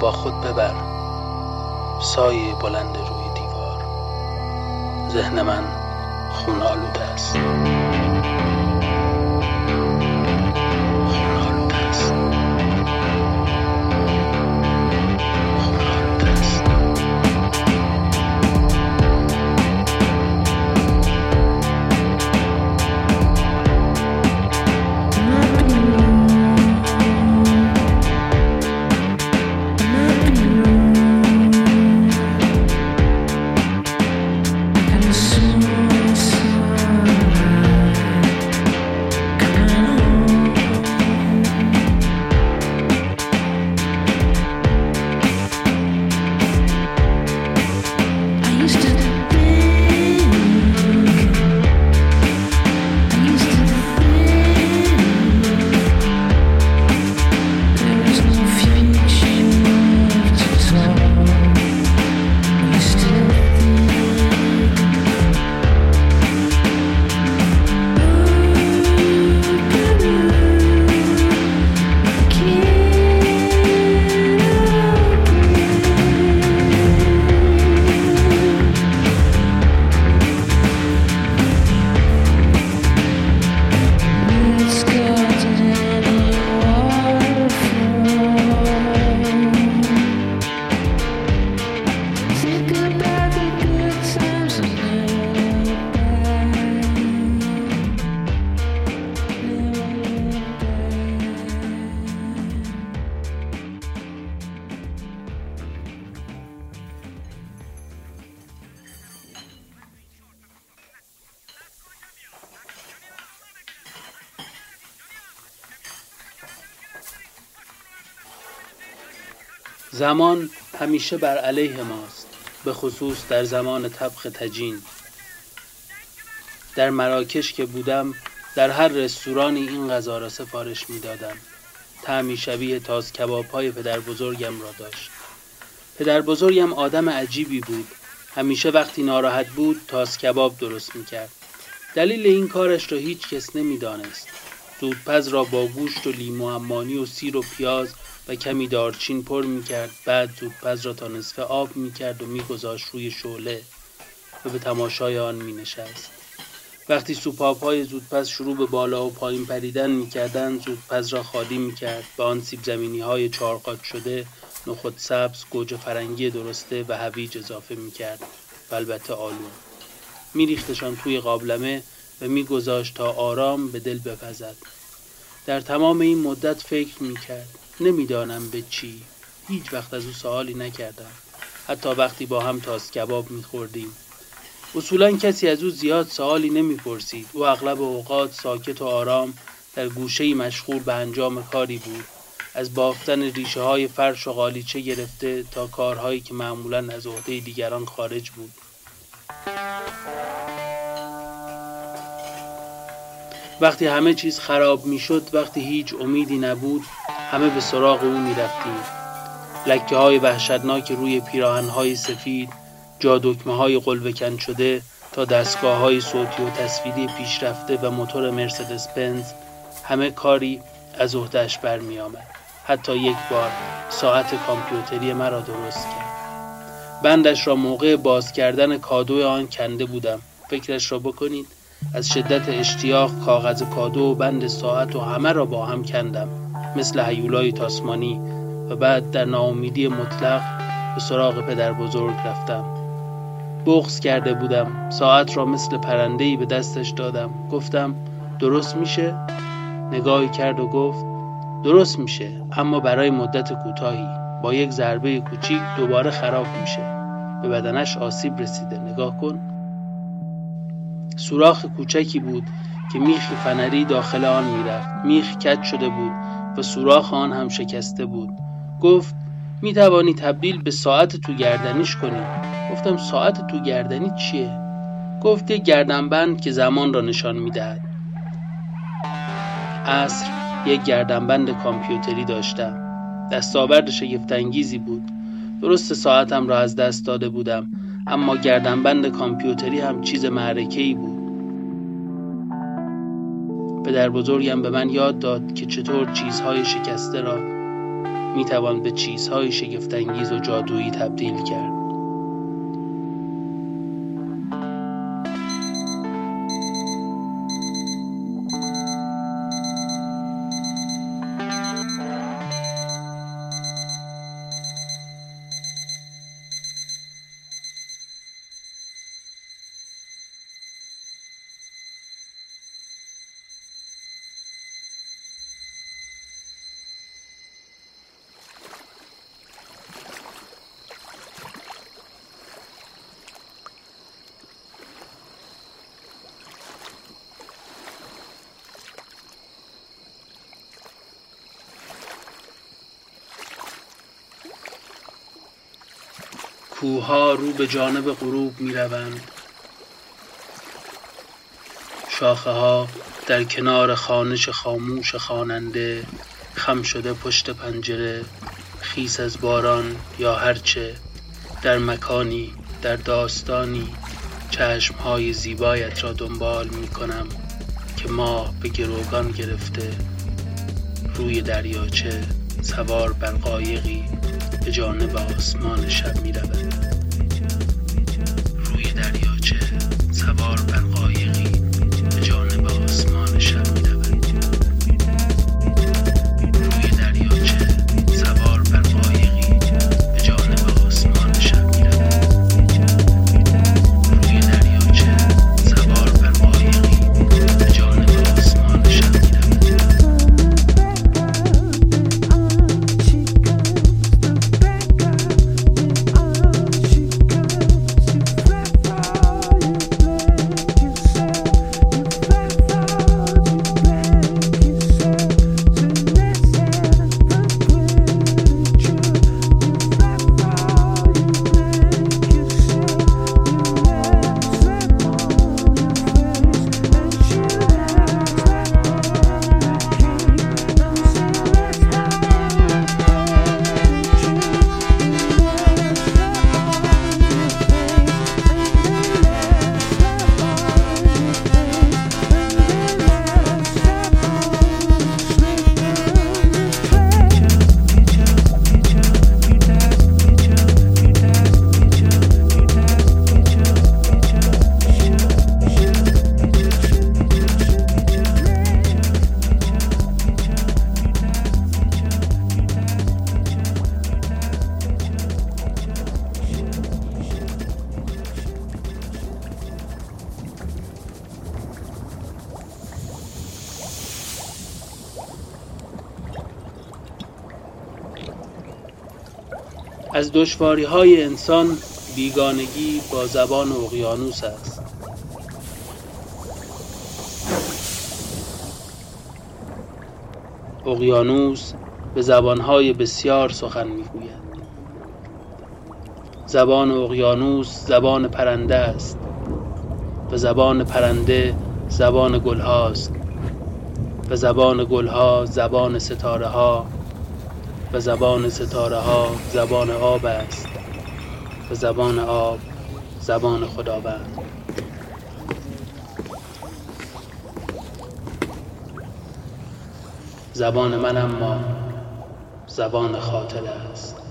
با خود ببر. سایه بلند روی دیوار. ذهن من خون آلوده است. زمان همیشه بر علیه ماست به خصوص در زمان طبخ تجین. در مراکش که بودم در هر رستورانی این غذا را سفارش می دادم تعمی شبیه تاز کباب های پدر بزرگم را داشت. پدر بزرگم آدم عجیبی بود. همیشه وقتی ناراحت بود تاز کباب درست می کرد دلیل این کارش را هیچ کس نمی دانست زودپز را با گوشت و لیمو امانی و سیر و پیاز و کمی دارچین پر می کرد بعد زودپز را تا نصف آب می کرد و می گذاشت روی شعله و به تماشای آن می نشست. وقتی سوپاپ های زودپز شروع به بالا و پایین پریدن می کردن زودپز را خالی می کرد به آن سیب زمینی های چارقات شده نخود سبز گوجه فرنگی درسته و هویج اضافه می کرد و البته آلو. می ریختشان توی قابلمه و می گذاشت تا آرام به دل بپزد. در تمام این مدت فکر می کرد نمی‌دانم به چی. هیچ وقت از او سوالی نکردم. حتی وقتی با هم تاس کباب میخوردیم. اصولا کسی از او زیاد سوالی نمی‌پرسید. او اغلب اوقات ساکت و آرام در گوشه مشغول به انجام کاری بود. از بافتن ریشه های فرش و غالیچه گرفته تا کارهایی که معمولا از عهده دیگران خارج بود. وقتی همه چیز خراب می‌شد وقتی هیچ امیدی نبود همه به سراغ او می رفتیم لکه های وحشتناک روی پیراهن های سفید جا دکمه های قلوکن شده تا دستگاه های صوتی و تصویری پیشرفته و موتور مرسدس بنز همه کاری از عهدهش برمی آمد حتی یک بار ساعت کامپیوتری مرا درست کرد. بندش را موقع باز کردن کادو آن کنده بودم. فکرش را بکنید از شدت اشتیاق کاغذ کادو و بند ساعت و همه را با هم کندم. مثل هیولای تاسمانی و بعد در ناامیدی مطلق به سراغ پدر بزرگ رفتم. بغز کرده بودم. ساعت را مثل پرندهی به دستش دادم. گفتم درست میشه؟ نگاهی کرد و گفت درست میشه اما برای مدت کوتاهی. با یک ضربه کوچیک دوباره خراب میشه. به بدنش آسیب رسیده. نگاه کن. سوراخ کوچکی بود که میخ فنری داخل آن می‌رفت. میخ کج شده بود. و سوراخ آن هم شکسته بود. گفت می توانی تبدیل به ساعت تو گردنیش کنی. گفتم ساعت تو گردنی چیه؟ گفت یک گردنبند که زمان را نشان می‌دهد عصر یک گردنبند کامپیوتری داشتم. دستاورد شگفتانگیزی بود. درست ساعتم را از دست داده بودم اما گردنبند کامپیوتری هم چیز معرکه بود. پدر بزرگم به من یاد داد که چطور چیزهای شکسته را می‌توان به چیزهای شگفتانگیز و جادویی تبدیل کرد. کوهها رو به جانب غروب می روند شاخه ها در کنار خانش خاموش خواننده خم شده پشت پنجره خیس از باران یا هرچه در مکانی در داستانی چشمهای زیبایت را دنبال می کنم که ماه به گروگان گرفته روی دریاچه سوار بر قایقی به جانب آسمان شب می رود از دشواری های انسان بیگانگی با زبان اقیانوس است. اقیانوس به زبانهای بسیار سخن می‌گوید. زبان اقیانوس زبان پرنده است و زبان پرنده زبان گلهاست و زبان گلها زبان ستاره ها زبان ستاره ها زبان آب است. و زبان آب زبان خداوند. زبان من اما زبان خاطر است.